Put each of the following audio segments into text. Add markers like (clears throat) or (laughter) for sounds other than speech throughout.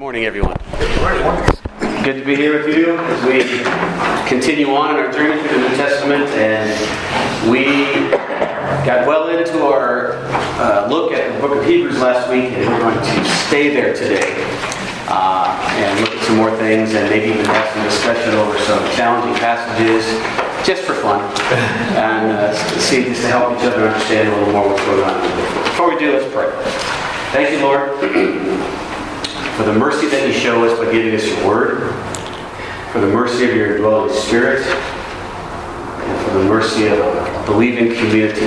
morning, everyone. Good to be here with you as we continue on in our journey through the New Testament, and we got well into our uh, look at the book of Hebrews last week, and we're going to stay there today uh, and look at some more things, and maybe even have some discussion over some challenging passages, just for fun, (laughs) and uh, see just to help each other understand a little more what's going on. Before we do, let's pray. Thank you, Lord for the mercy that you show us by giving us your word, for the mercy of your dwelling spirit, and for the mercy of a believing community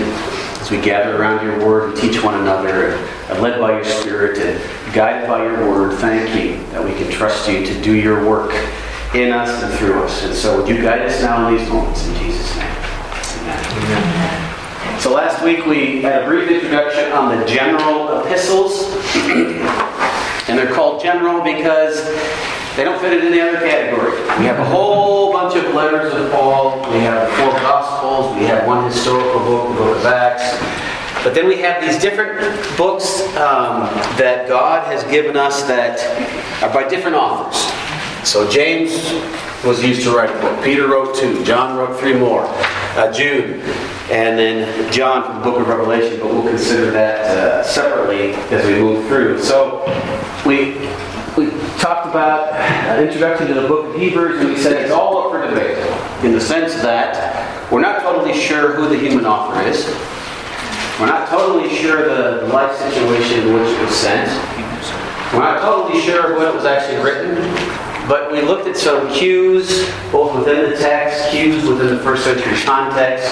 as we gather around your word and teach one another, and led by your spirit and guided by your word. Thank you that we can trust you to do your work in us and through us. And so would you guide us now in these moments in Jesus' name. Amen. Amen. So last week we had a brief introduction on the general epistles. (clears throat) And they're called general because they don't fit in any other category. We have a whole bunch of letters of Paul. We have four Gospels. We have one historical book, the book of Acts. But then we have these different books um, that God has given us that are by different authors. So James was used to write a book. Peter wrote two. John wrote three more. Uh, Jude. And then John from the book of Revelation, but we'll consider that uh, separately as we move through. So we we talked about an introduction to the book of Hebrews, and we said it's all up for debate in the sense that we're not totally sure who the human author is. We're not totally sure the life situation in which it was sent. We're not totally sure when it was actually written. But we looked at some cues, both within the text, cues within the first century context,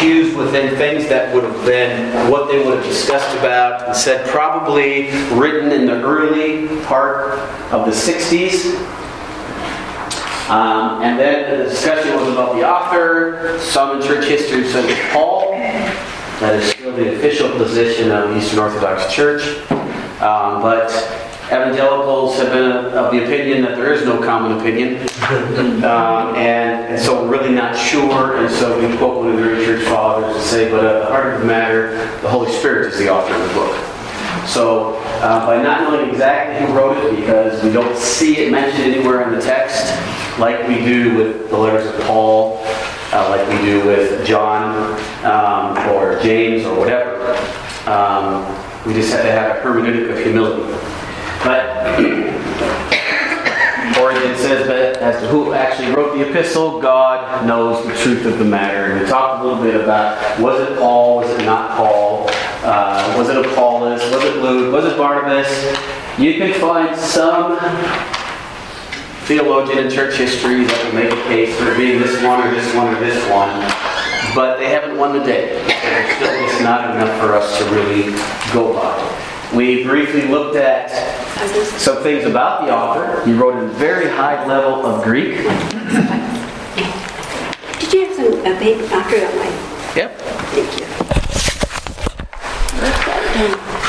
cues within things that would have been what they would have discussed about, and said probably written in the early part of the 60s. Um, and then the discussion was about the author. Some in church history said Paul. That is still the official position of the Eastern Orthodox Church. Um, but Evangelicals have been of the opinion that there is no common opinion. Um, (laughs) and, and, so we're really not sure. And so we quote one of the early church fathers and say, but at the heart of the matter, the Holy Spirit is the author of the book. So uh, by not knowing exactly who wrote it, because we don't see it mentioned anywhere in the text, like we do with the letters of Paul, uh, like we do with John um, or James or whatever, um, we just have to have a hermeneutic of humility. But (coughs) Origen says that as to who actually wrote the epistle, God knows the truth of the matter. And we talked a little bit about was it Paul, was it not Paul, uh, was it Apollos, was it Luke, was it Barnabas? You can find some theologian in church history that will make a case for being this one or this one or this one, but they haven't won the day. There's still just not enough for us to really go by. We briefly looked at some things about the author. He wrote in a very high level of Greek. Did you have some a big after that one? Yep. Thank you.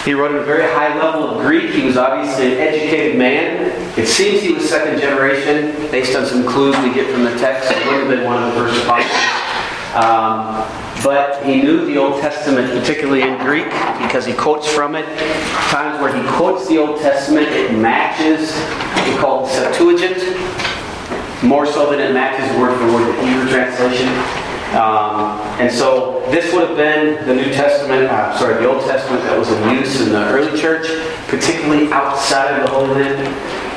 He wrote in a very high level of Greek. He was obviously an educated man. It seems he was second generation, based on some clues we get from the text. He would have been one of the first apostles. Um, but he knew the Old Testament, particularly in Greek, because he quotes from it. Times where he quotes the Old Testament, it matches we call the Septuagint, more so than it matches word for word the Hebrew translation. Um, and so this would have been the New Testament, uh, sorry, the Old Testament that was in use in the early church, particularly outside of the Holy Land,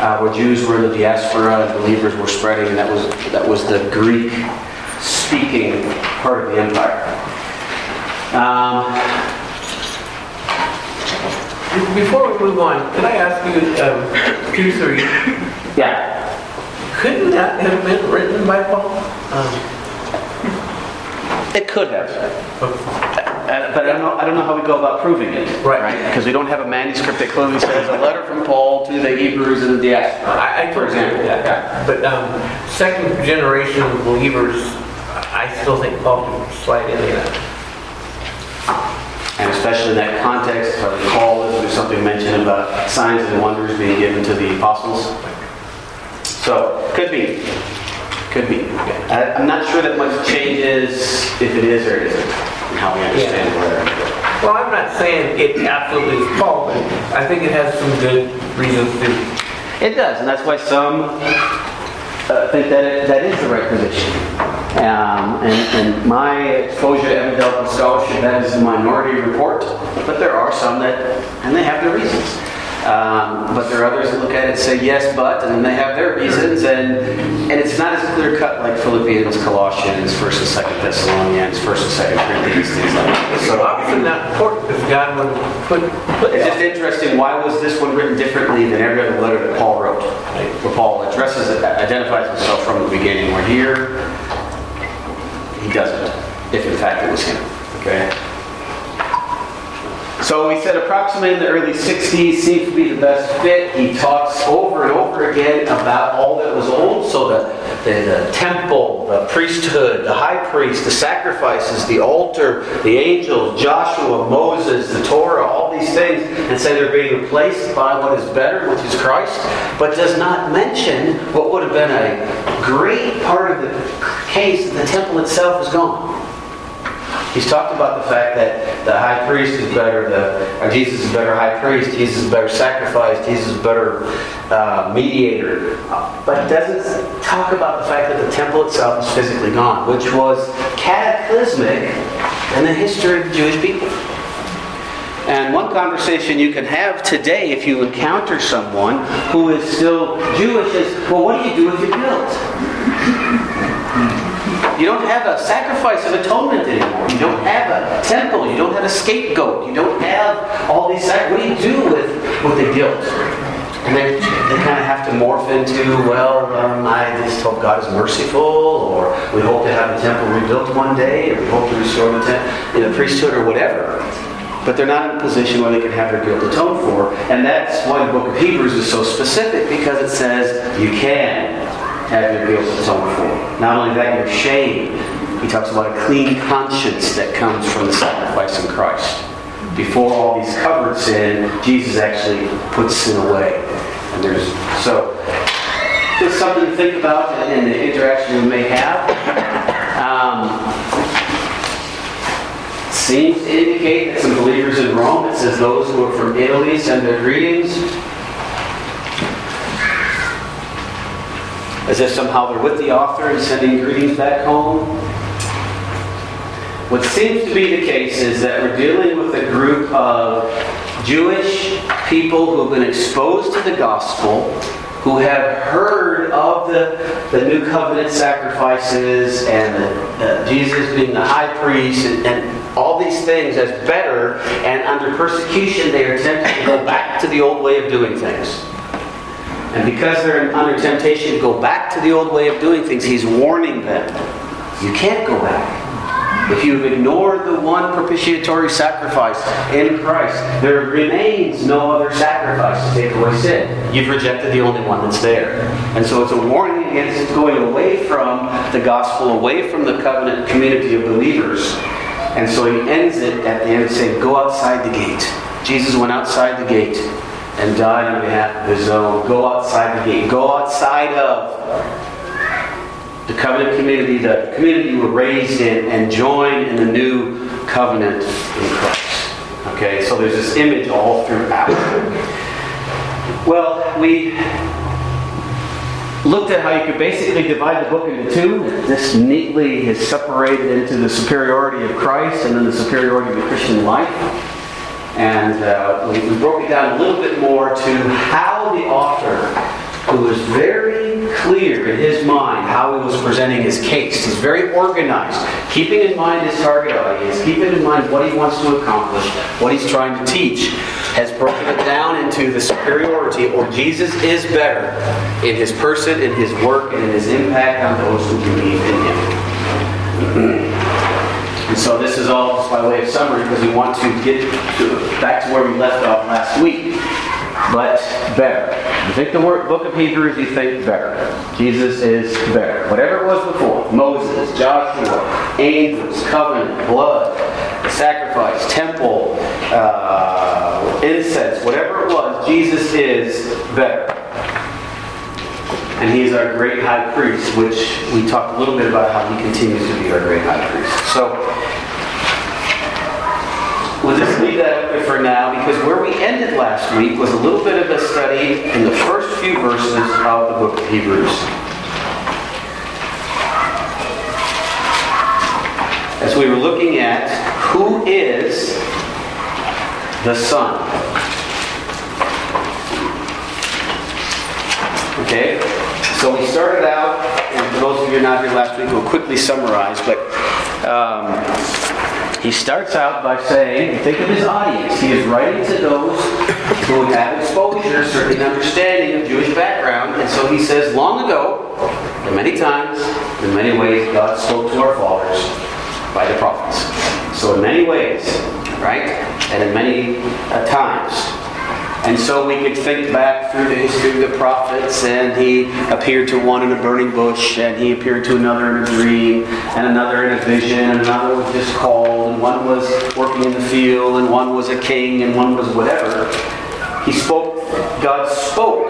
uh, where Jews were in the diaspora and believers were spreading, and that was that was the Greek speaking part of the empire. Um, Before we move on, can I ask you um, two, three? Yeah. Couldn't that have been written by Paul? Um, it could have. Uh, but I don't, know, I don't know how we go about proving it. Right. right? Because we don't have a manuscript that clearly says a letter from Paul to the Hebrews in the diaspora. I, I for example. Yeah, yeah. But um, second generation believers I still think Paul can slide in there. And especially in that context, if I recall, there's something mentioned about signs and wonders being given to the apostles. So, could be. Could be. I, am not sure that much changes if it is or it isn't, and how we understand yeah. where. Well, I'm not saying it absolutely is Paul, but I think it has some good reasons to It does, and that's why some uh, think that it, that is the right position. Um, and, and my exposure to evangelical scholarship, that is the minority report, but there are some that, and they have their reasons. Um, but there are others that look at it and say yes, but, and then they have their reasons, and and it's not as clear cut like Philippians, Colossians, First and Second Thessalonians, First and Second Corinthians, things like that. So So obviously not important because God would put, put it's just interesting. Why was this one written differently than every other letter that Paul wrote? Where Paul addresses it, identifies himself from the beginning. We're here, he doesn't. If in fact it was him. Okay. So we said approximately in the early 60s seems to be the best fit. He talks over and over again about all that was old. So the, the, the temple, the priesthood, the high priest, the sacrifices, the altar, the angels, Joshua, Moses, the Torah, all these things, and say they're being replaced by what is better, which is Christ, but does not mention what would have been a great part of the case that the temple itself is gone. He's talked about the fact that the high priest is better, the, or Jesus is a better high priest, Jesus is a better sacrifice, Jesus is a better uh, mediator. But he doesn't talk about the fact that the temple itself is physically gone, which was cataclysmic in the history of the Jewish people. And one conversation you can have today if you encounter someone who is still Jewish is, well, what do you do with your guilt? You don't have a sacrifice of atonement anymore. You don't have a temple. You don't have a scapegoat. You don't have all these. Sac- what do you do with, with the guilt? And they, they kind of have to morph into, well, um, I just hope God is merciful, or we hope to have the temple rebuilt one day, or we hope to restore the, tem- you know, priesthood, or whatever. But they're not in a position where they can have their guilt atoned for. And that's why the book of Hebrews is so specific, because it says you can have your guilt atoned for. Not only that, your shame. He talks about a clean conscience that comes from the sacrifice in Christ. Before all these covered sin, Jesus actually puts sin away. And there's so it's something to think about in the interaction we may have. Um, seems to indicate that some believers in Rome, it says those who are from Italy send their greetings. As if somehow they're with the author and sending greetings back home. What seems to be the case is that we're dealing with a group of Jewish people who have been exposed to the gospel, who have heard of the, the new covenant sacrifices and the, uh, Jesus being the high priest and, and all these things as better, and under persecution they are tempted to go back to the old way of doing things. And because they're under temptation to go back to the old way of doing things, he's warning them. You can't go back. If you've ignored the one propitiatory sacrifice in Christ, there remains no other sacrifice to take away sin. You've rejected the only one that's there. And so it's a warning against going away from the gospel, away from the covenant community of believers. And so he ends it at the end saying, Go outside the gate. Jesus went outside the gate and died on behalf of his own. Go outside the gate. Go outside of the covenant community, the community you were raised in, and join in the new covenant in Christ. Okay, so there's this image all throughout. Well, we looked at how you could basically divide the book into two. This neatly is separated into the superiority of Christ and then the superiority of the Christian life. And uh, we, broke it down a little bit more to how the author, who was very clear in his mind how he was presenting his case, he's very organized, keeping in mind his target audience, keeping in mind what he wants to accomplish, what he's trying to teach, has broken it down into the superiority, or Jesus is better in his person, in his work, and in his impact on those who believe in him. (clears throat) And so this is all just by way of summary because we want to get to, back to where we left off last week. But better. You think the word, book of Hebrews, you think better. Jesus is better. Whatever it was before Moses, Joshua, angels, covenant, blood, sacrifice, temple, uh, incense, whatever it was, Jesus is better. And he is our great high priest, which we talked a little bit about how he continues to be our great high priest. So, we'll just leave that for now because where we ended last week was a little bit of a study in the first few verses of the book of Hebrews. As we were looking at who is the Son. Okay? So we started out, and for those of you not here last week, we'll quickly summarize, but um, he starts out by saying, think of his audience. He is writing to those who have exposure, certain understanding of Jewish background. And so he says, long ago, many times, in many ways, God spoke to our fathers by the prophets. So in many ways, right? And in many uh, times. And so we could think back through the history of the prophets, and he appeared to one in a burning bush, and he appeared to another in a dream, and another in a vision, and another was just called, and one was working in the field, and one was a king, and one was whatever. He spoke, God spoke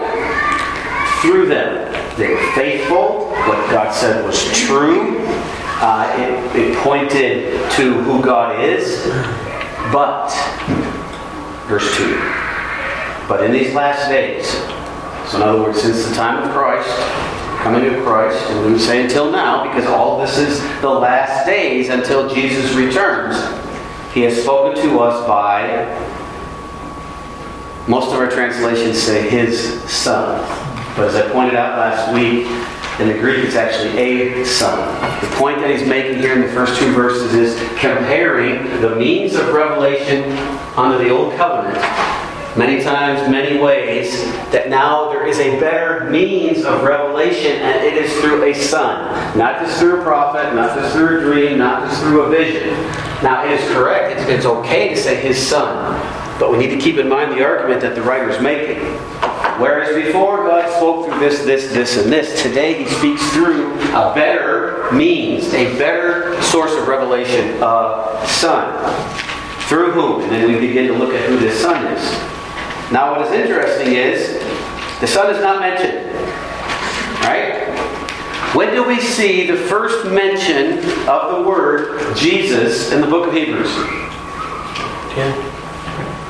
through them. They were faithful, what God said was true. Uh, it, it pointed to who God is, but, verse 2. But in these last days, so in other words, since the time of Christ, coming of Christ, and we say until now, because all this is the last days until Jesus returns, he has spoken to us by, most of our translations say his son. But as I pointed out last week, in the Greek, it's actually a son. The point that he's making here in the first two verses is comparing the means of revelation under the Old Covenant many times, many ways, that now there is a better means of revelation, and it is through a son. Not just through a prophet, not just through a dream, not just through a vision. Now, it is correct, it's, it's okay to say his son, but we need to keep in mind the argument that the writer is making. Whereas before God spoke through this, this, this, and this, today he speaks through a better means, a better source of revelation, a son. Through whom? And then we begin to look at who this son is. Now, what is interesting is the Son is not mentioned. Right? When do we see the first mention of the word Jesus in the book of Hebrews? 10.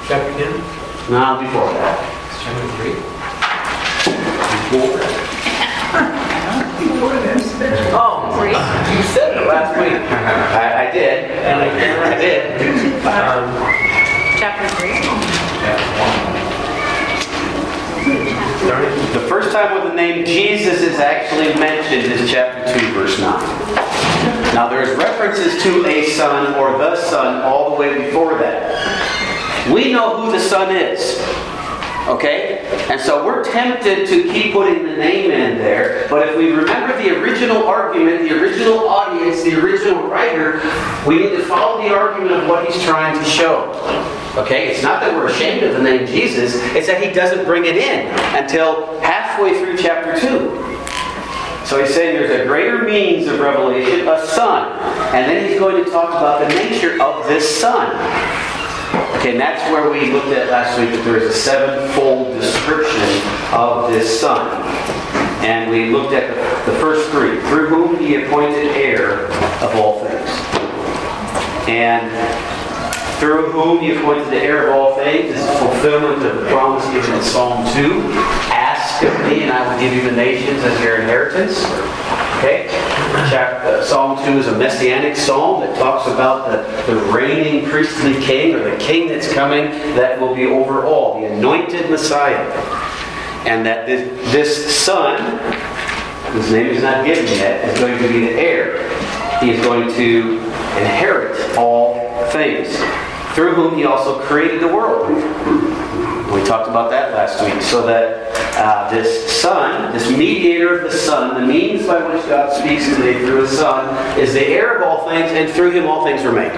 Chapter 10? No, before that. Chapter 3? Before. Oh, you said it last week. (laughs) I, I did. I, I did. Um, Chapter 3. chapter 1. The first time when the name Jesus is actually mentioned is chapter 2, verse 9. Now there's references to a son or the son all the way before that. We know who the son is. Okay? And so we're tempted to keep putting the name in there, but if we remember the original argument, the original audience, the original writer, we need to follow the argument of what he's trying to show. Okay? It's not that we're ashamed of the name Jesus, it's that he doesn't bring it in until halfway through chapter 2. So he's saying there's a greater means of revelation, a son. And then he's going to talk about the nature of this son. Okay, and that's where we looked at last week that there is a sevenfold description of this son. And we looked at the, the first three, through whom he appointed heir of all things. And through whom he appointed the heir of all things is fulfillment of the promise given in Psalm 2. Ask of me, and I will give you the nations as your inheritance. Okay? Uh, psalm 2 is a messianic psalm that talks about the, the reigning priestly king, or the king that's coming that will be over all, the anointed Messiah. And that this, this son, whose name is not given yet, is going to be the heir. He is going to inherit all things through whom he also created the world. We talked about that last week. So that uh, this Son, this mediator of the Son, the means by which God speaks today through His Son, is the heir of all things, and through Him all things were made.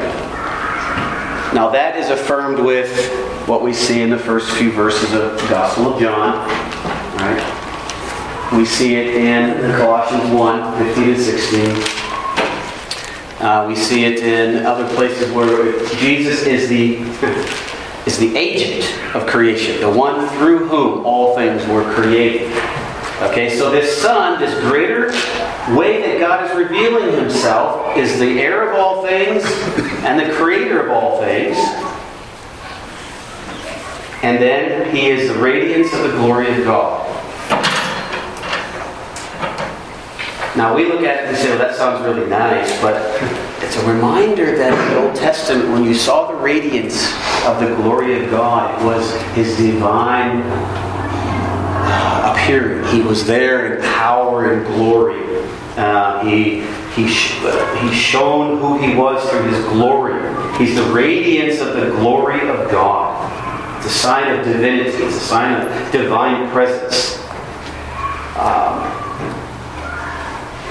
Now that is affirmed with what we see in the first few verses of the Gospel of John. Right? We see it in Colossians 1, 15 and 16. Uh, we see it in other places where Jesus is the is the agent of creation, the one through whom all things were created. Okay, so this Son, this greater way that God is revealing Himself, is the heir of all things and the creator of all things. And then he is the radiance of the glory of God. Now we look at it and say, well, that sounds really nice, but it's a reminder that in the Old Testament, when you saw the radiance of the glory of God, was his divine appearing. He was there in power and glory. Uh, he he sh- he shown who he was through his glory. He's the radiance of the glory of God. It's a sign of divinity. It's a sign of divine presence. Um,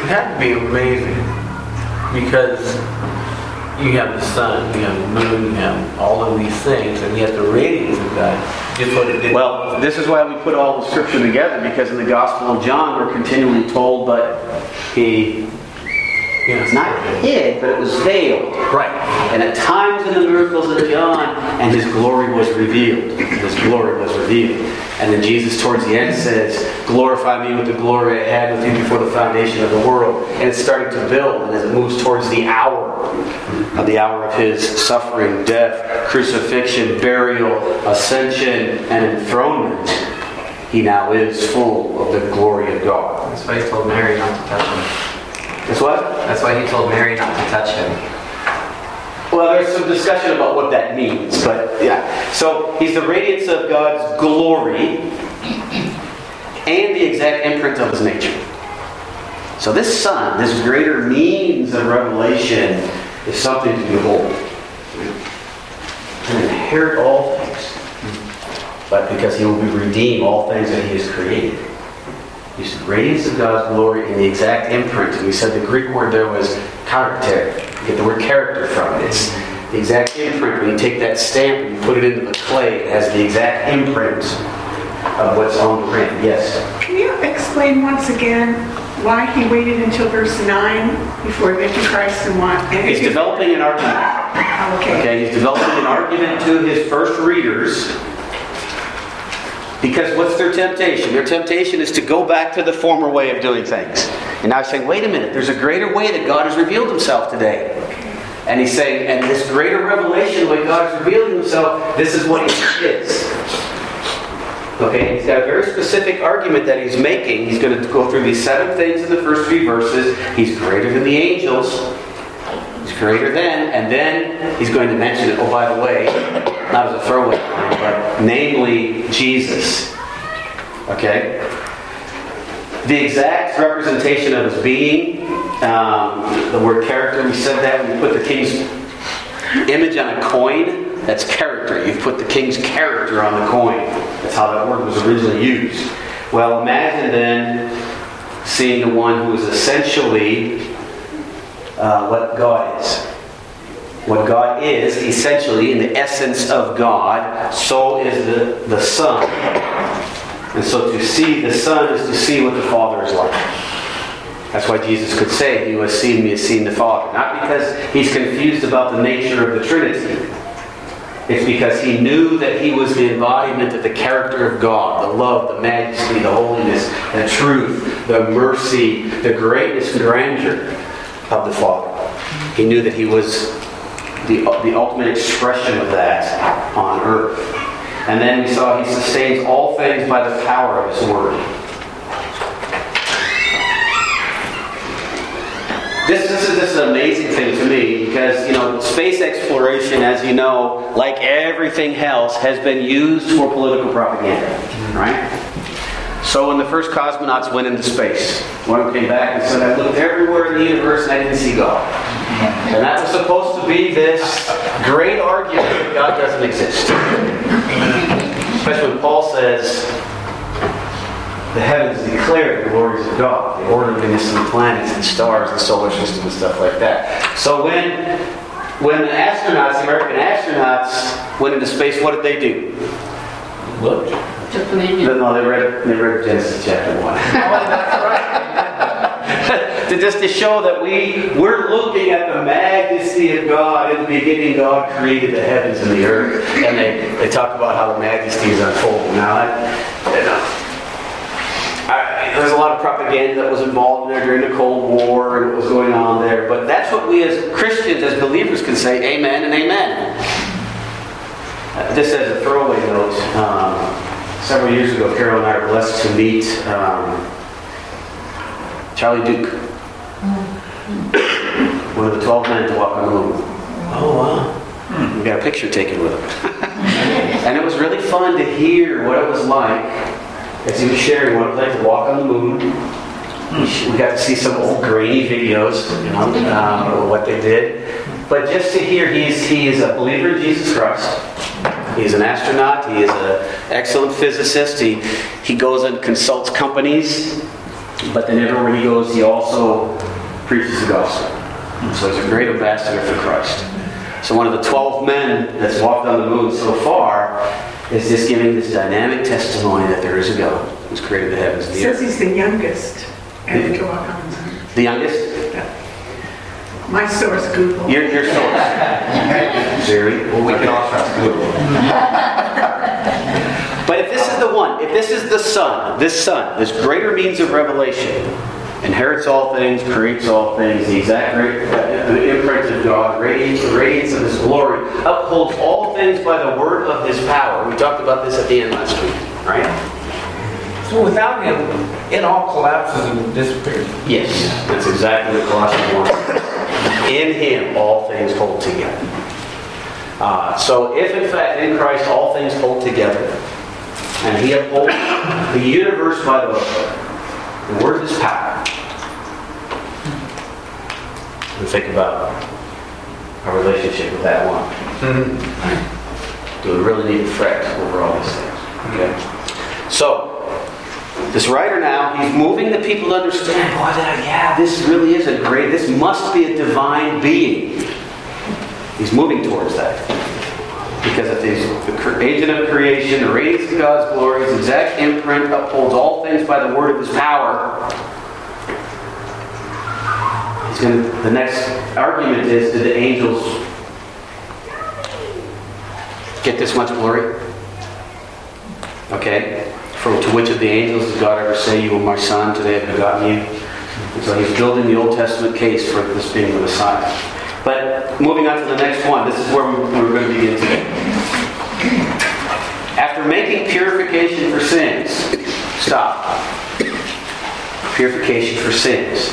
It had to be amazing because you have the sun, you have the moon, you have all of these things, and you have the radiance of God. Just what it did. Well, this is why we put all the scripture together because in the Gospel of John we're continually told, but he you know, it's not hid, but it was veiled. right. And at times in the miracles of John, and his glory was revealed. His glory was revealed. And then Jesus, towards the end, says, Glorify me with the glory I had with you before the foundation of the world. And it's starting to build, and as it moves towards the hour of the hour of his suffering, death, crucifixion, burial, ascension, and enthronement, he now is full of the glory of God. That's why he told Mary not to touch him. That's what? That's why he told Mary not to touch him. Well, there's some discussion about what that means, but yeah. So he's the radiance of God's glory and the exact imprint of his nature. So this Son, this greater means of revelation, is something to behold. And inherit all things, but because he will be redeem all things that he has created. He's the radiance of God's glory and the exact imprint. And we said the Greek word there was character. You get the word character from it. It's the exact imprint. When you take that stamp and you put it into the clay, it has the exact imprint of what's on the print. Yes. Can you explain once again why he waited until verse 9 before making Christ and what? and He's developing an argument. Oh, Okay. Okay, he's developing an argument to his first readers. Because what's their temptation? Their temptation is to go back to the former way of doing things. And now he's saying, wait a minute, there's a greater way that God has revealed himself today. And he's saying, and this greater revelation, way God has revealed himself, this is what he is. Okay, he's got a very specific argument that he's making. He's going to go through these seven things in the first three verses. He's greater than the angels. He's greater than, and then he's going to mention it. Oh, by the way, not as a throwaway line, but namely Jesus. Okay? The exact representation of his being, um, the word character, we said that when you put the king's image on a coin, that's character. You've put the king's character on the coin. That's how that word was originally used. Well, imagine then seeing the one who is essentially uh, what God is. What God is, essentially, in the essence of God, so is the, the Son. And so to see the Son is to see what the Father is like. That's why Jesus could say, He who has seen me has seen the Father. Not because he's confused about the nature of the Trinity. It's because he knew that he was the embodiment of the character of God, the love, the majesty, the holiness, the truth, the mercy, the greatness and grandeur of the Father. He knew that he was the, the ultimate expression of that on earth. And then we saw he sustains all things by the power of his word. This, this is is an amazing thing to me because you know space exploration, as you know, like everything else, has been used for political propaganda, right? So when the first cosmonauts went into space, one came back and said, "I looked everywhere in the universe and I didn't see God." And that was supposed to be this great argument that God doesn't exist. Especially when Paul says, the heavens declare the glories of God, the orderliness of the planets and stars, the solar system, and stuff like that. So when when the astronauts, the American astronauts, went into space, what did they do? Look. Took communion. No, they read they read Genesis chapter one. (laughs) Oh, (laughs) to just to show that we we're looking at the majesty of God. In the beginning, God created the heavens and the earth, and they, they talk about how the majesty is unfolding. Now, I, you know, there's a lot of propaganda that was involved in there during the Cold War and what was going on there. But that's what we as Christians, as believers, can say, Amen and Amen. Just as a throwaway note, um, several years ago, Carol and I were blessed to meet um, Charlie Duke, one of the 12 men to walk on the moon. Oh, wow. We got a picture taken with him. (laughs) and it was really fun to hear what it was like as he was sharing what it was like to walk on the moon. We got to see some old grainy videos, you know, um, of what they did. But just to hear he's, he is a believer in Jesus Christ. He's an astronaut. He is an excellent physicist. He, he goes and consults companies. But then everywhere he goes, he also preaches the gospel. So he's a great ambassador for Christ. So one of the 12 men that's walked on the moon so far is just giving this dynamic testimony that there is a God who's created the heavens and the Says he's the youngest ever to walk on the moon. The youngest? My source, Google. Your, your source. (laughs) Siri. Well, we can all trust Google. But if this is the one, if this is the Son, this Son, this greater means of revelation, inherits all things, creates all things, the exact the imprint of God, radiance, the radiance of His glory, upholds all things by the word of His power. We talked about this at the end last week, right? So without him, it all collapses and disappears. Yes, that's exactly what Colossians 1 says. In Him, all things hold together. Uh, so, if in fact in Christ all things hold together, and He upholds the universe by the, the word is power, and think about our relationship with that one. Mm-hmm. Do we really need to fret over all these things? Okay. So, this writer now, he's moving the people to understand, boy, that, yeah, this really is a great, this must be a divine being. He's moving towards that. Because if he's the agent of creation, of God's glory, his exact imprint upholds all things by the word of his power. He's going to, the next argument is, did the angels get this much glory? Okay. For to which of the angels did God ever say, You are my son, today I've begotten you? And so he's building the Old Testament case for this being the Messiah. But moving on to the next one, this is where we- we're going to begin today. After making purification for sins, stop. Purification for sins.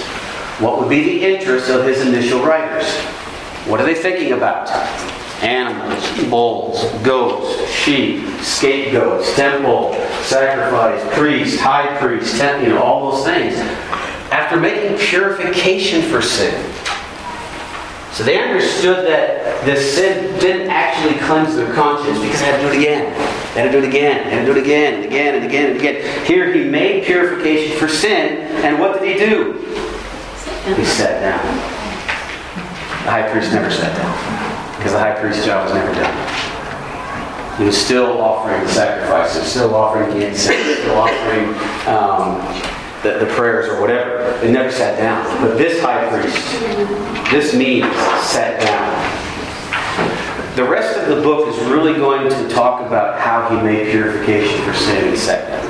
What would be the interest of his initial writers? What are they thinking about? Animals, bulls, goats, sheep, scapegoats, temple, sacrifice, priest, high priest, temple, you know, all those things. After making purification for sin. So they understood that the sin didn't actually cleanse their conscience because they had to do it again. They had to do it again, and do it again, and again, and again, and again. Here he made purification for sin, and what did he do? He sat down. The high priest never sat down because the high priest's job was never done. He was still offering sacrifices, still offering the incense, still offering um, the, the prayers or whatever. They never sat down. But this high priest, this means sat down. The rest of the book is really going to talk about how he made purification for sin and sat down.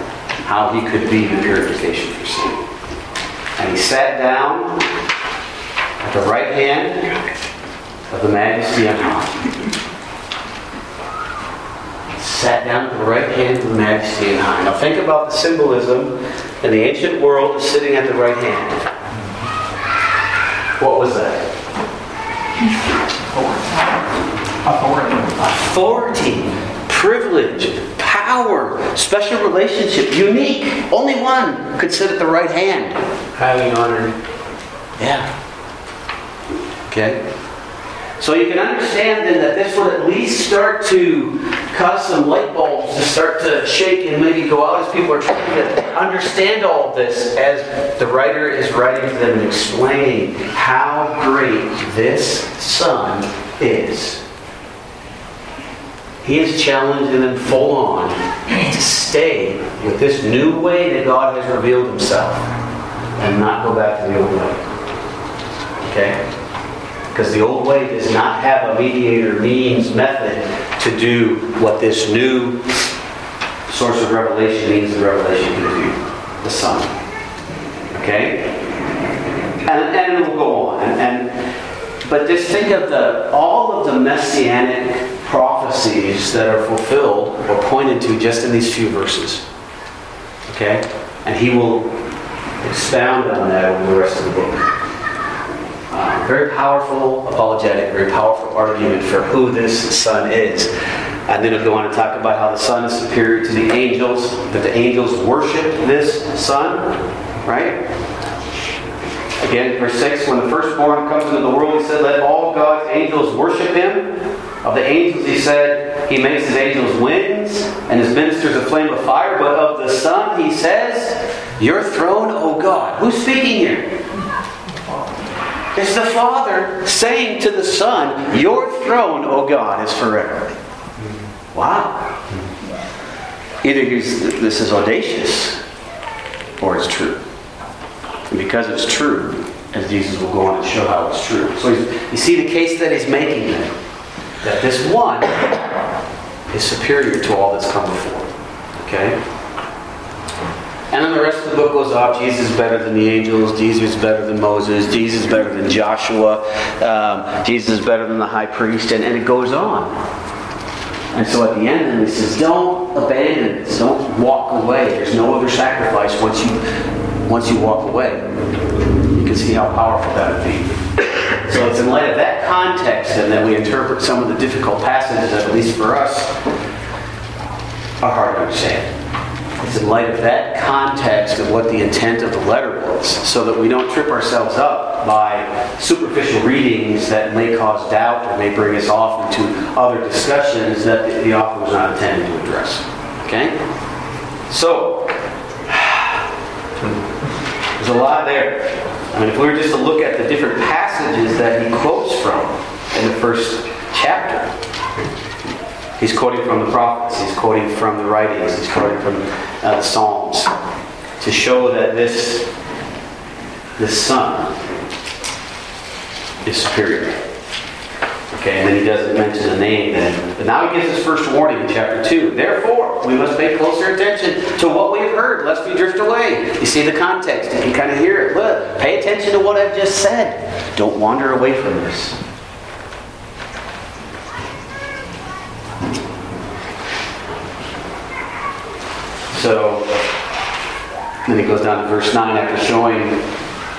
How he could be the purification for sin. And he sat down at the right hand of the majesty on high. Sat down at the right hand of the majesty on high. Now think about the symbolism in the ancient world of sitting at the right hand. What was that? Authority, privilege, power, special relationship, unique. Only one could sit at the right hand. Highly honored. Yeah. Okay. So you can understand then that this would at least start to cause some light bulbs to start to shake and maybe go out as people are trying to understand all of this as the writer is writing to them and explaining how great this son is. He is challenging them full on to stay with this new way that God has revealed himself and not go back to the old way. Okay? Because the old way does not have a mediator means method to do what this new source of revelation means the revelation can do. The Son. Okay? And, and it will go on. And, and but just think of the all of the messianic prophecies that are fulfilled or pointed to just in these few verses. Okay? And he will expound on that over the rest of the book. Uh, very powerful apologetic, very powerful argument for who this son is. And then he'll go on to talk about how the son is superior to the angels, that the angels worship this son, right? Again, verse 6 When the firstborn comes into the world, he said, Let all God's angels worship him. Of the angels, he said, He makes his angels winds and his ministers a flame of fire. But of the Son, he says, Your throne, O God. Who's speaking here? It's the Father saying to the Son, Your throne, O God, is forever. Wow. Either this is audacious or it's true. And because it's true, as Jesus will go on and show how it's true. So you see the case that he's making there. That this one is superior to all that's come before. Okay? And then the rest of the book goes off. Jesus is better than the angels. Jesus is better than Moses. Jesus is better than Joshua. Um, Jesus is better than the high priest. And, and it goes on. And so at the end, then he says, don't abandon this. Don't walk away. There's no other sacrifice once you, once you walk away. You can see how powerful that would be. So it's in light of that context and that we interpret some of the difficult passages that, at least for us, are hard to understand. It's in light of that context of what the intent of the letter was, so that we don't trip ourselves up by superficial readings that may cause doubt or may bring us off into other discussions that the, the author was not intending to address. Okay? So, (sighs) there's a lot there. I mean, if we were just to look at the different passages that he quotes from in the first chapter, he's quoting from the prophets, he's quoting from the writings, he's quoting from uh, the Psalms to show that this, this son is superior. Okay, and then he doesn't mention a name then. But now he gives his first warning in chapter 2. Therefore, we must pay closer attention to what we have heard, lest we drift away. You see the context. You can kind of hear it. Look, pay attention to what I've just said. Don't wander away from this. So, then he goes down to verse 9 after showing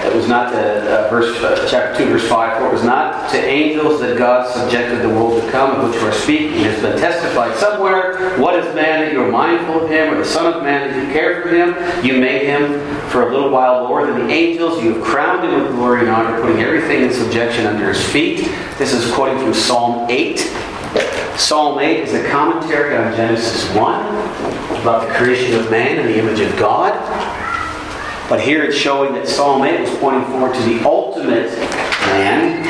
it was not the uh, verse uh, chapter 2 verse 5 for it was not to angels that god subjected the world to come of which we are speaking. It has been testified somewhere. What is man that you are mindful of him or the son of man that you care for him? You made him for a little while lower than the angels. You have crowned him with glory and honor putting everything in subjection under his feet. This is quoting from psalm 8 Psalm 8 is a commentary on Genesis 1 about the creation of man in the image of God. But here it's showing that Psalm 8 was pointing forward to the ultimate man.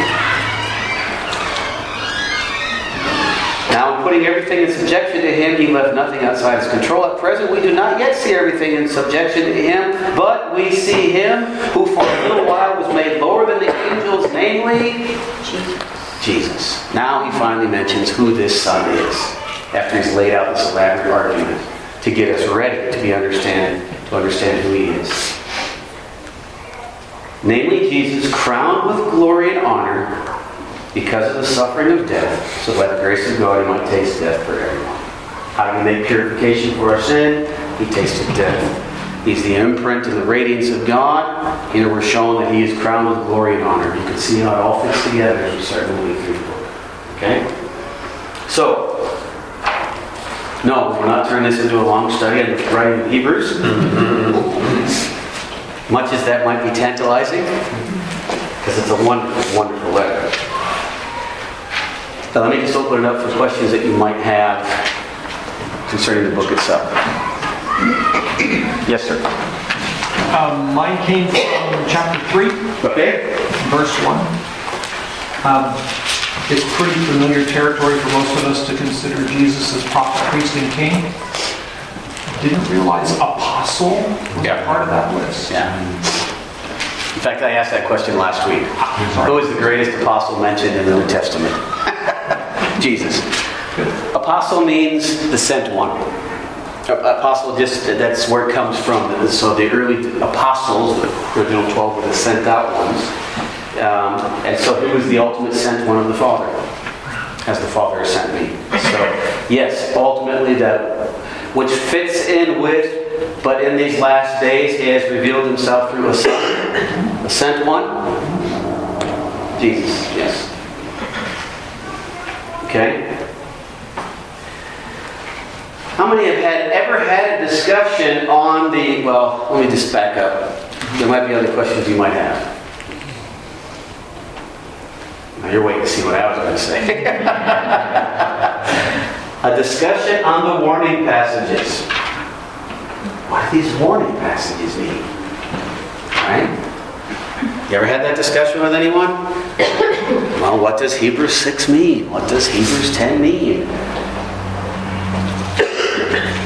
Now, in putting everything in subjection to him, he left nothing outside his control. At present, we do not yet see everything in subjection to him, but we see him who for a little while was made lower than the angels, namely Jesus. Now he finally mentions who this son is after he's laid out this elaborate argument to get us ready to be understand to understand who he is. Namely, Jesus crowned with glory and honor because of the suffering of death, so by the grace of God he might taste death for everyone. How do we make purification for our sin? He tasted death. He's the imprint and the radiance of God. Here we're shown that he is crowned with glory and honor. You can see how it all fits together as we start moving through the book. Okay? So, no, we're not turning this into a long study on the writing of Hebrews. Much as that might be tantalizing, because it's a wonderful, wonderful letter. Now, let me just open it up for questions that you might have concerning the book itself. Yes, sir. Um, mine came from chapter 3, Okay. verse 1. Um, it's pretty familiar territory for most of us to consider Jesus as prophet, priest, and king. Didn't realize apostle was Yeah. part of that list. Yeah. In fact, I asked that question last week. Who is the greatest apostle mentioned in the New Testament? (laughs) Jesus. Apostle means the sent one. Apostle just, that's where it comes from. So the early apostles, the original 12 were the sent out ones. Um, and so who is the ultimate sent one of the Father? As the Father has sent me. So, yes, ultimately that, which fits in with, but in these last days, he has revealed himself through a son, a sent one. Jesus, yes. Okay? How many have had ever had a discussion on the, well, let me just back up. There might be other questions you might have. Now you're waiting to see what I was going to say. (laughs) a discussion on the warning passages. What do these warning passages mean? Right? You ever had that discussion with anyone? Well, what does Hebrews 6 mean? What does Hebrews 10 mean?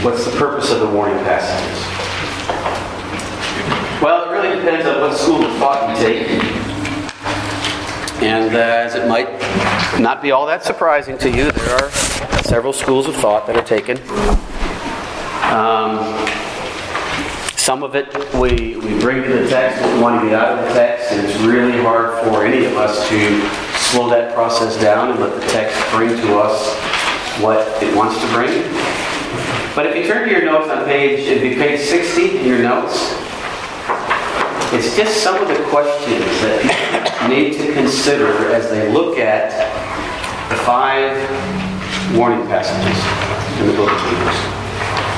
What's the purpose of the warning passages? Well, it really depends on what school of thought you take. And uh, as it might not be all that surprising to you, there are several schools of thought that are taken. Um, some of it we, we bring to the text what we want to get out of the text, and it's really hard for any of us to slow that process down and let the text bring to us what it wants to bring. But if you turn to your notes on page, it'd be page 60 in your notes. It's just some of the questions that people need to consider as they look at the five warning passages in the book of Hebrews.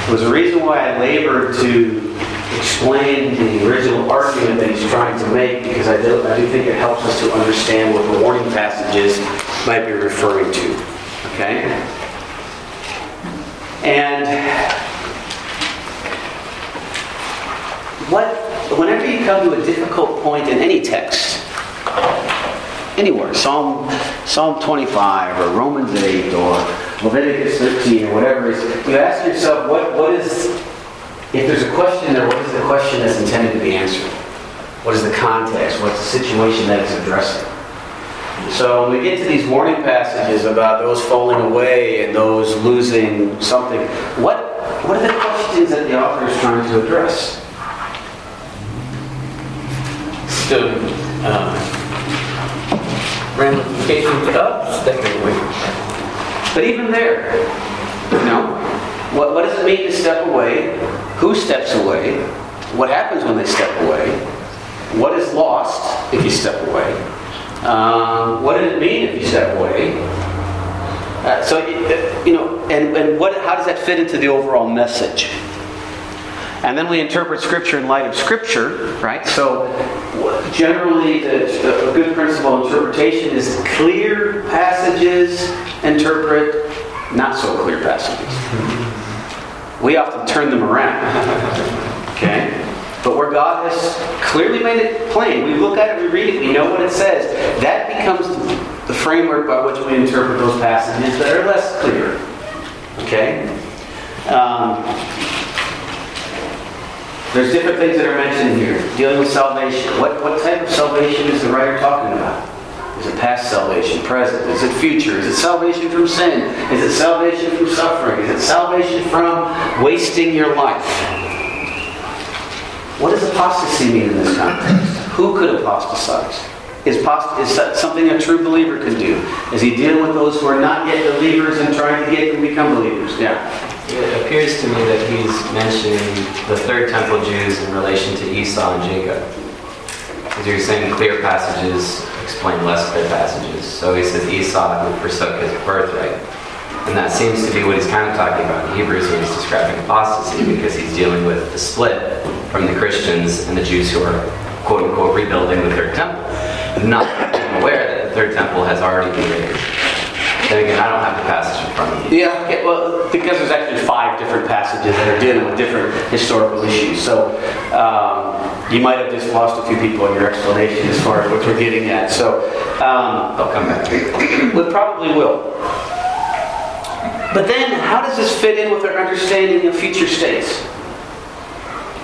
There was a reason why I labored to explain the original argument that he's trying to make because I do, I do think it helps us to understand what the warning passages might be referring to. Okay? And what, whenever you come to a difficult point in any text, anywhere, Psalm, Psalm 25 or Romans 8 or Leviticus 13 or whatever it is, you ask yourself, what, what is, if there's a question there, what is the question that's intended to be answered? What is the context? What's the situation that it's addressing? So when we get to these warning passages about those falling away and those losing something, what, what are the questions that the author is trying to address? So, uh, ramifications of stepping away. But even there, you know, what, what does it mean to step away? Who steps away? What happens when they step away? What is lost if you step away? Um, what did it mean if you step away? Uh, so, you know, and, and what, how does that fit into the overall message? And then we interpret Scripture in light of Scripture, right? So, generally, the, a good principle of interpretation is clear passages interpret not so clear passages. We often turn them around. Okay? But where God has clearly made it plain, we look at it, we read it, we know what it says. That becomes the framework by which we interpret those passages that are less clear. Okay? Um, there's different things that are mentioned here. Dealing with salvation. What, what type of salvation is the writer talking about? Is it past salvation, present? Is it future? Is it salvation from sin? Is it salvation from suffering? Is it salvation from wasting your life? What does apostasy mean in this context? Who could apostatize? Is, post- is something a true believer can do? Is he dealing with those who are not yet believers and trying to get them to become believers? Yeah. It appears to me that he's mentioning the Third Temple Jews in relation to Esau and Jacob. Because you're saying clear passages explain less clear passages. So he says Esau who forsook his birthright. And that seems to be what he's kind of talking about in Hebrews when he's describing apostasy, because he's dealing with the split from the Christians and the Jews who are quote unquote rebuilding the third temple. Not aware that the third temple has already been raised. Then again, I don't have the passage in front of me. Yeah, okay, well, because there's actually five different passages that are dealing with different historical issues. So um, you might have just lost a few people in your explanation as far as what we're getting at. So um, They'll come back. (clears throat) we probably will. But then, how does this fit in with our understanding of future states?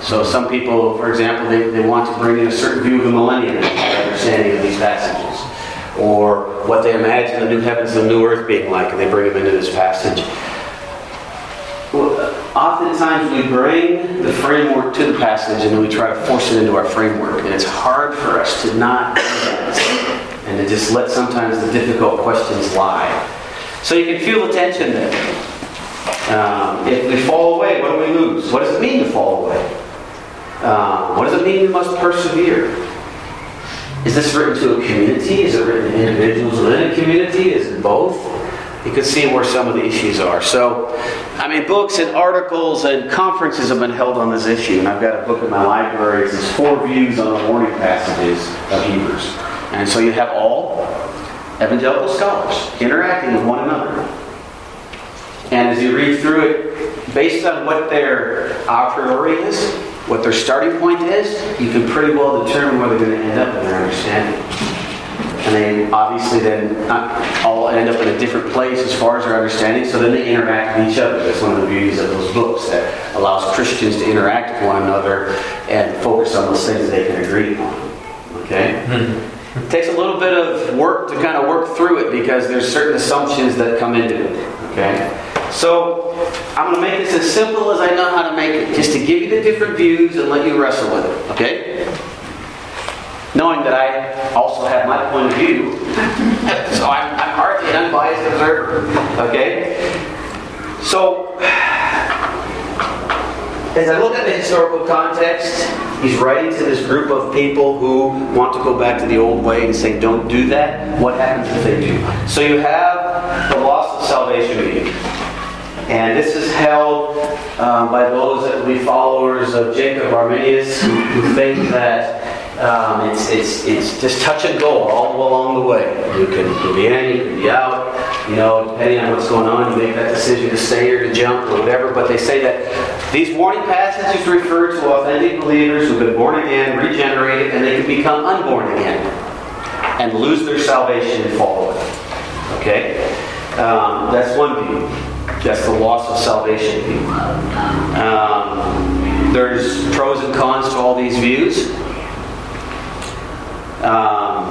So some people, for example, they, they want to bring in a certain view of the millennium in their understanding of these passages. Or what they imagine the new heavens and the new earth being like, and they bring them into this passage. Well, oftentimes we bring the framework to the passage and then we try to force it into our framework. And it's hard for us to not and to just let sometimes the difficult questions lie. So you can feel the tension there. Um, if we fall away, what do we lose? What does it mean to fall away? Um, what does it mean we must persevere? Is this written to a community? Is it written to individuals within a community? Is it both? You can see where some of the issues are. So, I mean, books and articles and conferences have been held on this issue, and I've got a book in my library. It's four views on the warning passages of Hebrews. And so you have all evangelical scholars interacting with one another. And as you read through it, based on what their a priori is, what their starting point is, you can pretty well determine where they're going to end up in their understanding. And they obviously then not all end up in a different place as far as their understanding, so then they interact with each other. That's one of the beauties of those books that allows Christians to interact with one another and focus on those things they can agree on. Okay? Mm-hmm. It takes a little bit of work to kind of work through it because there's certain assumptions that come into it. Okay? So I'm going to make this as simple as I know how to make it, just to give you the different views and let you wrestle with it. Okay? Knowing that I also have my point of view, (laughs) so I'm, I'm hardly an unbiased observer. Okay? So as I look at the historical context, he's writing to this group of people who want to go back to the old way and say, don't do that. What happens if they do? So you have the loss of salvation. And this is held um, by those that will be followers of Jacob Arminius who, who think that um, it's, it's, it's just touch and go all along the way. You can, you can be in, you can be out, you know, depending on what's going on, you make that decision to stay or to jump or whatever. But they say that these warning passages refer to authentic believers who've been born again, regenerated, and they can become unborn again and lose their salvation and fall away. Okay? Um, that's one view. That's the loss of salvation. Um, there's pros and cons to all these views. Um,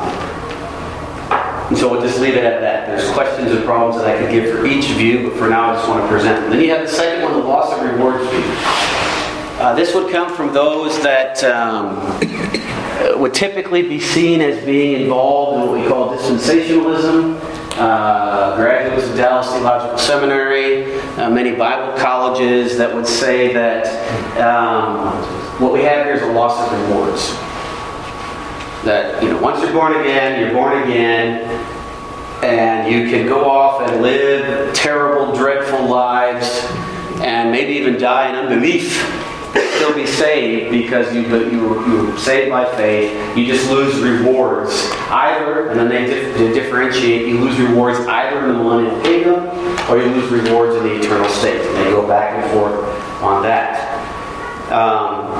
and so we'll just leave it at that. There's questions and problems that I could give for each view, but for now I just want to present them. Then you have the second one, the loss of rewards view. Uh, this would come from those that um, (coughs) would typically be seen as being involved in what we call dispensationalism. Uh, graduates of Dallas Theological Seminary, uh, many Bible colleges that would say that um, what we have here is a loss of rewards. That you know once you're born again you're born again and you can go off and live terrible dreadful lives and maybe even die in unbelief still be saved because you, you, you were saved by faith. You just lose rewards either and then they, dif- they differentiate. You lose rewards either in the millennial kingdom or you lose rewards in the eternal state. And they go back and forth on that. Um,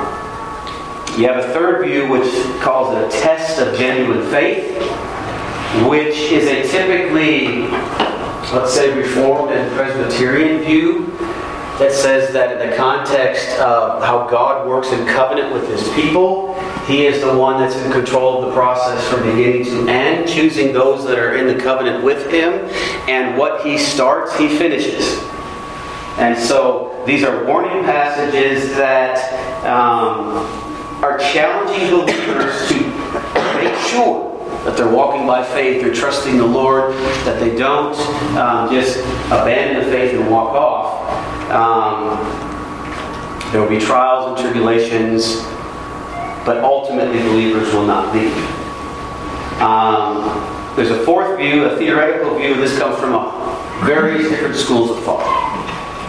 you have a third view which calls it a test of genuine faith, which is a typically, let's say, Reformed and Presbyterian view that says that in the context of how God works in covenant with his people, he is the one that's in control of the process from beginning to end, choosing those that are in the covenant with him, and what he starts, he finishes. And so these are warning passages that. Um, are challenging believers to make sure that they're walking by faith, they're trusting the Lord, that they don't um, just abandon the faith and walk off. Um, there will be trials and tribulations, but ultimately believers will not leave. Um, there's a fourth view, a theoretical view. This comes from various different schools of thought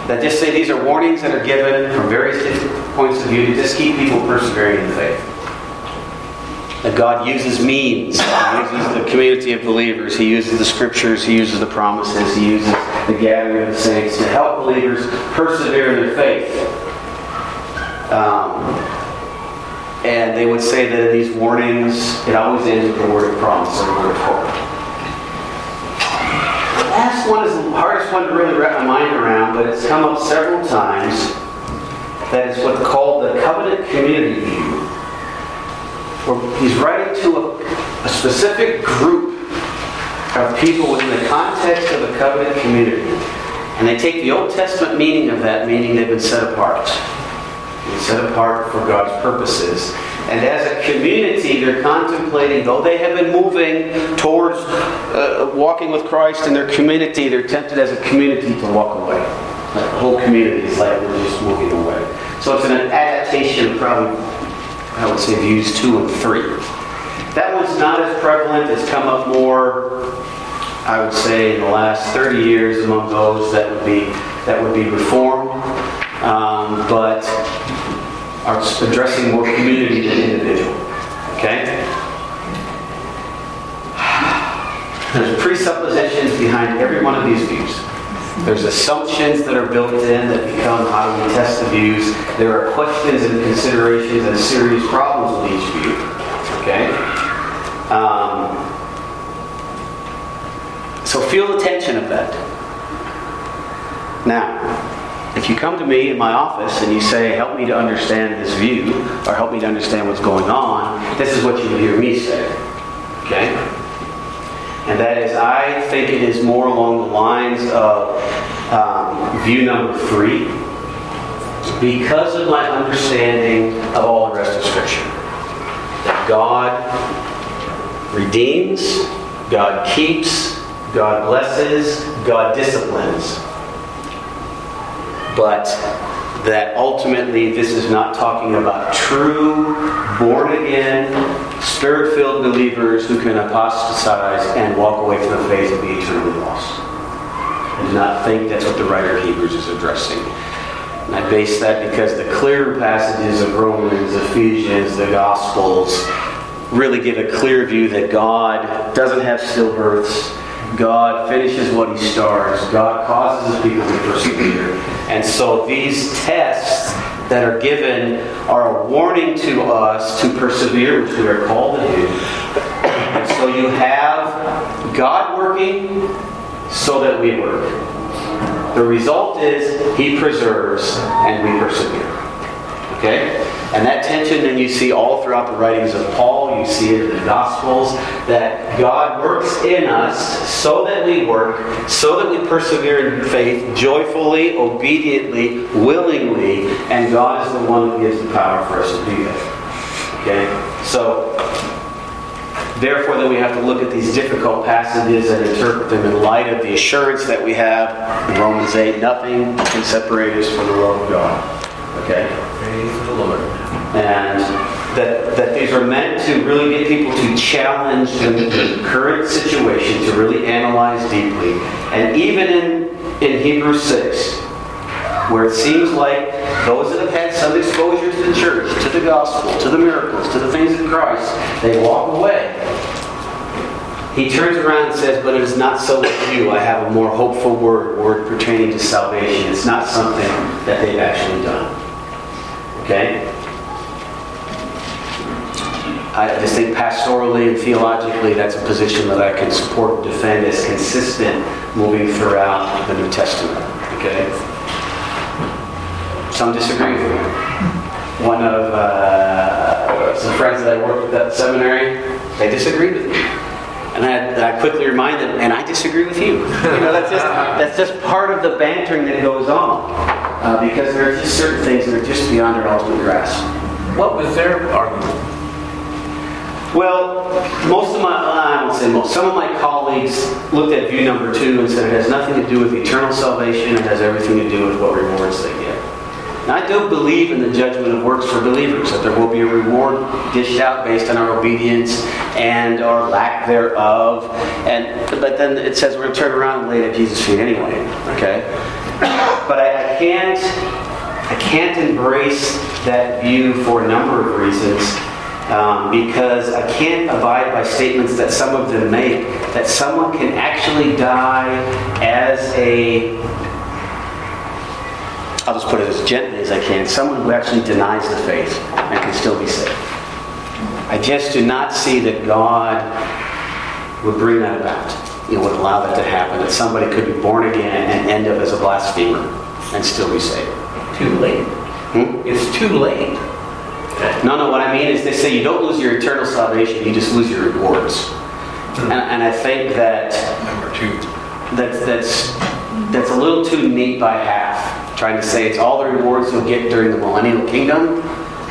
that just say these are warnings that are given from various different points of view to just keep people persevering in faith. That God uses means. He uses the community of believers. He uses the scriptures. He uses the promises. He uses the gathering of the saints to help believers persevere in their faith. Um, and they would say that these warnings, it always ends with the word of promise or the word of hope The last one is the hardest one to really wrap my mind around, but it's come up several times. That is what's called the covenant community view. He's writing to a, a specific group of people within the context of a covenant community. And they take the Old Testament meaning of that, meaning they've been set apart. They've been set apart for God's purposes. And as a community, they're contemplating, though they have been moving towards uh, walking with Christ in their community, they're tempted as a community to walk away. Like the whole community is like we're just moving away. So it's an adaptation probably, I would say, views two and three. That one's not as prevalent. It's come up more, I would say, in the last 30 years among those that would be that would be reformed, um, but are addressing more community than individual. Okay. There's presuppositions behind every one of these views. There's assumptions that are built in that become how do we test the views. There are questions and considerations and serious problems with each view. Okay? Um, so feel the tension of that. Now, if you come to me in my office and you say, help me to understand this view, or help me to understand what's going on, this is what you hear me say. Okay? And that is, I think it is more along the lines of um, view number three, because of my understanding of all the rest of Scripture. That God redeems, God keeps, God blesses, God disciplines. But that ultimately this is not talking about true, born again, spirit filled believers who can apostatize and walk away from the faith and be eternally lost. I do not think that's what the writer of Hebrews is addressing. And I base that because the clear passages of Romans, Ephesians, the Gospels really give a clear view that God doesn't have stillbirths. God finishes what he starts. God causes his people to persevere. And so these tests that are given are a warning to us to persevere, which we are called to do. And so you have God working so that we work. The result is he preserves and we persevere. Okay? And that tension then you see all throughout the writings of Paul, you see it in the Gospels, that God works in us so that we work, so that we persevere in faith joyfully, obediently, willingly, and God is the one that gives the power for us to do that. Okay? So, therefore, then we have to look at these difficult passages and interpret them in light of the assurance that we have in Romans 8 nothing can separate us from the love of God. Okay? Praise the Lord. and that, that these are meant to really get people to challenge the, the current situation, to really analyze deeply. And even in, in Hebrews 6, where it seems like those that have had some exposure to the church, to the gospel, to the miracles, to the things of Christ, they walk away. He turns around and says, But it is not so with you. I have a more hopeful word, word pertaining to salvation. It's not something that they've actually done. Okay? I just think pastorally and theologically, that's a position that I can support and defend as consistent moving throughout the New Testament. Okay? Some disagree with me. One of uh, some friends that I worked with at the seminary, they disagreed with me. And I, I quickly remind them, and I disagree with you. You know, that's just, that's just part of the bantering that goes on. Uh, because there are just certain things that are just beyond our ultimate grasp. What was their argument? Well, most of my, I won't say most, some of my colleagues looked at view number two and said it has nothing to do with eternal salvation, it has everything to do with what rewards they get. And I do believe in the judgment of works for believers, that there will be a reward dished out based on our obedience and our lack thereof. And but then it says we're going to turn around and lay it at Jesus' feet anyway. Okay? But I, I can't I can't embrace that view for a number of reasons. Um, because I can't abide by statements that some of them make that someone can actually die as a I'll just put it as gently as I can, someone who actually denies the faith and can still be saved. I just do not see that God would bring that about. You know, would allow that to happen, that somebody could be born again and end up as a blasphemer and still be saved. Too late. Hmm? It's too late. No, no, what I mean is they say you don't lose your eternal salvation, you just lose your rewards. And, and I think that Number two. that's, that's, that's a little too neat by half, trying to say it's all the rewards you'll get during the millennial kingdom,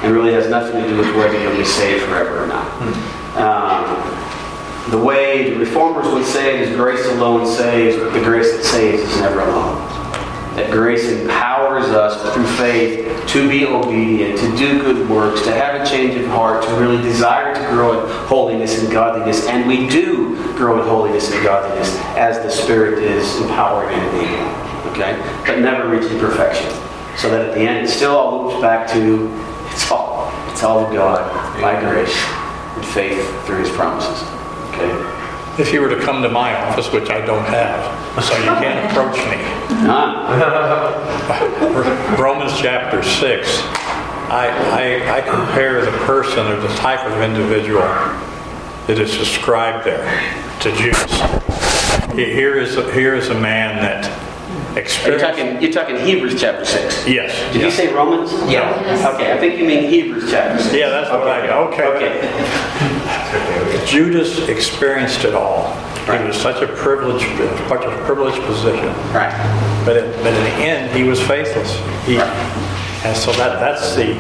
and really has nothing to do with whether you'll be saved forever or not. Um, the way the reformers would say it is grace alone saves, but the grace that saves is never alone. That grace empowers us through faith to be obedient, to do good works, to have a change of heart, to really desire to grow in holiness and godliness. And we do grow in holiness and godliness as the Spirit is empowering and enabling. Okay? But never reaching perfection. So that at the end it still all loops back to it's all it's all of God by grace and faith through his promises. Okay? If you were to come to my office, which I don't have, so you can't (laughs) approach me. Ah, (laughs) Romans chapter 6, I, I, I compare the person or the type of individual that is described there to Judas. Here is, here is a man that you're experienced... talking you're talking Hebrews chapter six. Yes. Did you say Romans? Yeah. Okay, I think you mean Hebrews chapter six. Yeah, that's what I, okay. Okay. Judas experienced it all. He was such a privileged, such a privileged position. Right. But, it, but in the end, he was faithless. He, and so that, that's the,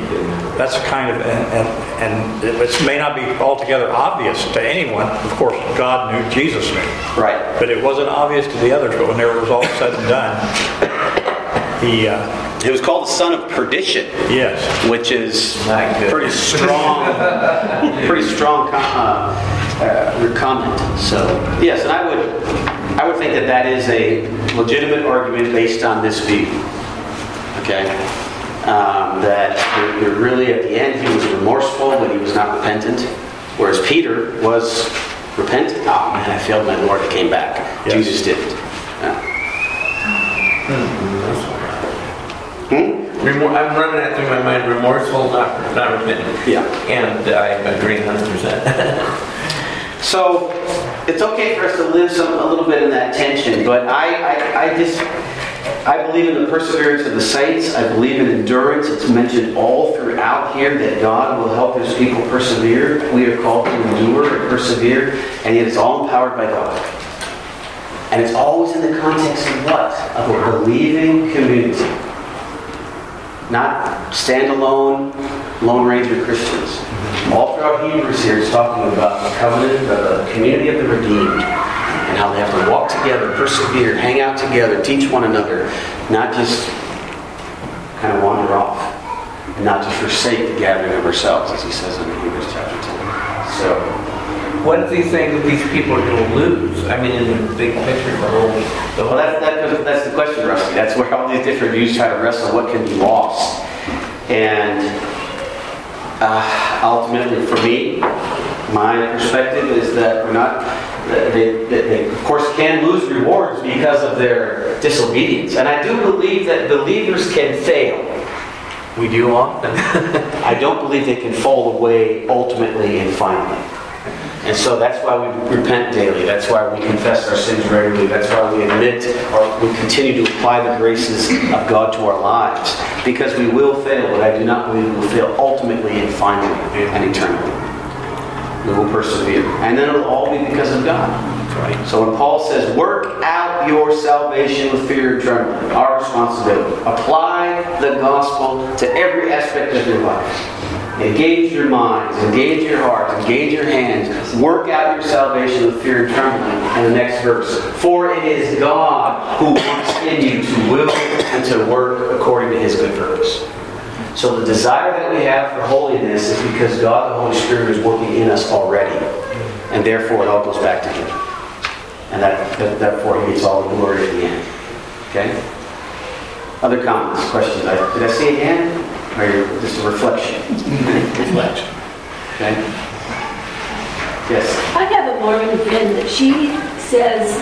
that's kind of, and, and, and it may not be altogether obvious to anyone. Of course, God knew, Jesus knew. Right. But it wasn't obvious to the others. But when it was all said and done, he, uh, It was called the son of perdition, yes, which is pretty strong, pretty strong com- uh, uh, comment. So yes, and I would, I would think that that is a legitimate argument based on this view. Okay, um, that you're- you're really at the end he was remorseful, but he was not repentant, whereas Peter was repentant. Oh man, I failed my Lord. I came back. Yes. Jesus didn't. Yeah. Hmm? Remor- I'm running that through my mind, remorseful, not, not repentant. Yeah. And I agree 100%. (laughs) So it's okay for us to live some a little bit in that tension, but I, I, I just I believe in the perseverance of the saints. I believe in endurance. It's mentioned all throughout here that God will help His people persevere. We are called to endure and persevere, and yet it's all empowered by God. And it's always in the context of what? Of a believing community. Not standalone Lone Ranger Christians. All throughout Hebrews here, it's talking about the covenant, the community of the redeemed, and how they have to walk together, persevere, hang out together, teach one another, not just kind of wander off, and not just forsake the gathering of ourselves, as he says in Hebrews chapter 10. So, What he say that these people are going to lose? I mean, in the big picture, the whole, the well, that's, that, that's the question, Rusty. That's where all these different views try to wrestle what can be lost. And uh, ultimately, for me, my perspective is that we're not, that they, they, of course, can lose rewards because of their disobedience. And I do believe that believers can fail. We do often. (laughs) I don't believe they can fall away ultimately and finally. And so that's why we repent daily. That's why we confess our sins regularly. That's why we admit or we continue to apply the graces of God to our lives. Because we will fail, but I do not believe we will fail ultimately and finally and eternally. We will persevere. And then it'll all be because of God. right. So when Paul says, work out your salvation with fear and trembling, our responsibility. Apply the gospel to every aspect of your life. Engage your minds, engage your hearts, engage your hands. Work out your salvation with fear and trembling. And the next verse, for it is God who works in you to will and to work according to his good purpose. So the desire that we have for holiness is because God, the Holy Spirit, is working in us already. And therefore it all goes back to him. And that, that therefore he gets all the glory at the end. Okay? Other comments, questions? I- Did I see a hand? Or just a reflection? (laughs) Reflection. Okay? Yes. I have a Mormon friend that she says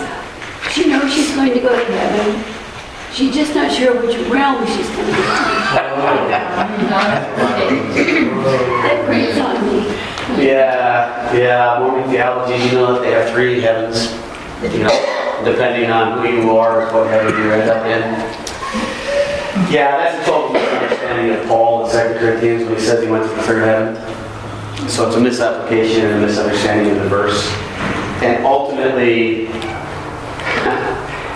she knows she's going to go to heaven. She's just not sure which realm she's going to go oh. to. That breaks on me. Yeah, yeah, Mormon theology, you know that they have three heavens. You know, depending on who you are, what heaven you end up in. Yeah, that's a total misunderstanding of Paul in 2 Corinthians when he says he went to the third heaven. So it's a misapplication and a misunderstanding of the verse. And ultimately,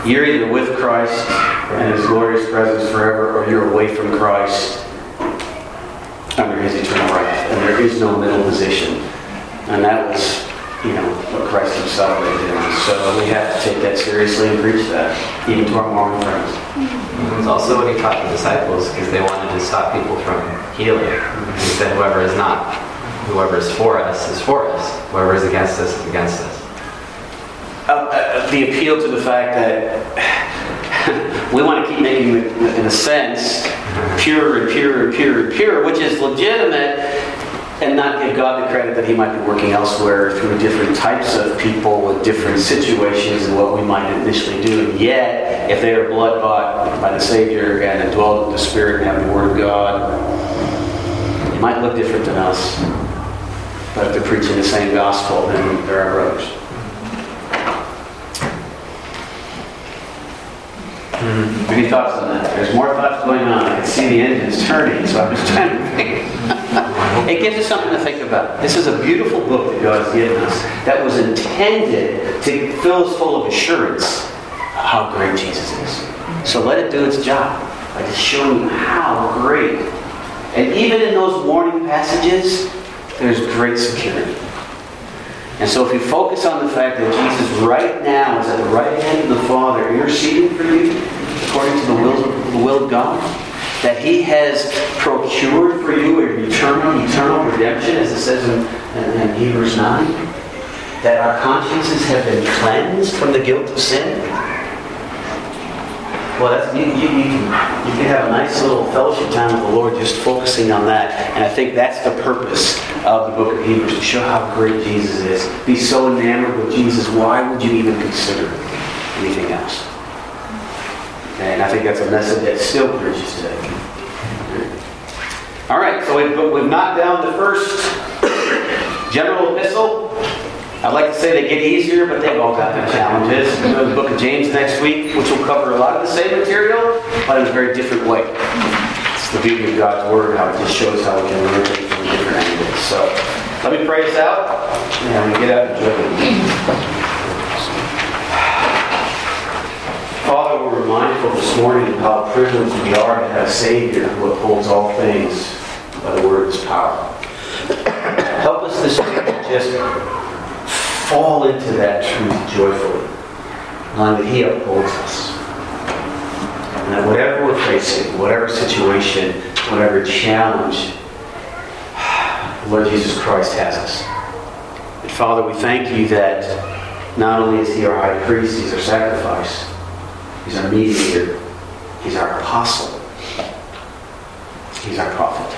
you're either with Christ and his glorious presence forever, or you're away from Christ under his eternal wrath. and there is no middle position. And that was, you know, what Christ himself did. So we have to take that seriously and preach that, even to our Mormon friends. It's also what he taught the disciples because they wanted to stop people from healing. He said, whoever is not, whoever is for us is for us. Whoever is against us is against us. Uh, uh, the appeal to the fact that we want to keep making in a sense, pure and pure and pure and pure, which is legitimate, and not give God the credit that He might be working elsewhere through different types of people with different situations and what we might initially do. And yet, if they are blood bought by the Savior and indwelled with the Spirit and have the Word of God, it might look different than us. But if they're preaching the same gospel, then they're our brothers. Mm-hmm. Any thoughts on that? There's more thoughts going on. I can see the engines turning, so I'm just (laughs) trying to think. it gives us something to think about. This is a beautiful book that God has given us that was intended to fill us full of assurance of how great Jesus is. So let it do its job by just showing you how great. And even in those warning passages, there's great security. And so if you focus on the fact that Jesus right now is at the right hand of the Father interceding for you according to the will of, the will of God, that he has procured for you a eternal, eternal redemption, as it says in, in, in Hebrews 9, that our consciences have been cleansed from the guilt of sin. Well, that's, you, you, you, can, you can have a nice little fellowship time with the Lord just focusing on that. And I think that's the purpose of the book of Hebrews, to show how great Jesus is. Be so enamored with Jesus, why would you even consider anything else? And I think that's a message that still preaches today. All right, so we've, we've knocked down the first general epistle. I'd like to say they get easier, but they've all got their challenges. We're doing the book of James next week, which will cover a lot of the same material, but in a very different way. It's the beauty of God's Word, how it just shows how we can learn from different angles. So let me pray us out, and we get out and enjoy it. Father, we're mindful this morning of how privileged we are to have a Savior who upholds all things by the word of His power. Help us this week to just fall into that truth joyfully, knowing that He upholds us. And that whatever we're facing, whatever situation, whatever challenge, (sighs) Lord Jesus Christ has us. And Father, we thank you that not only is He our high priest, He's our sacrifice, He's our mediator, He's our apostle, He's our prophet.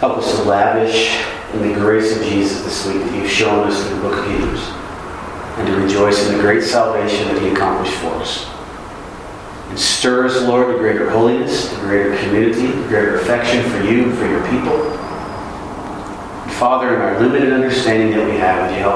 Help us to lavish in the grace of Jesus this week that you've shown us in the book of Hebrews, and to rejoice in the great salvation that He accomplished for us. And stir us, Lord, to greater holiness, to greater community, to greater affection for you and for your people. Father, in our limited understanding that we have, would you help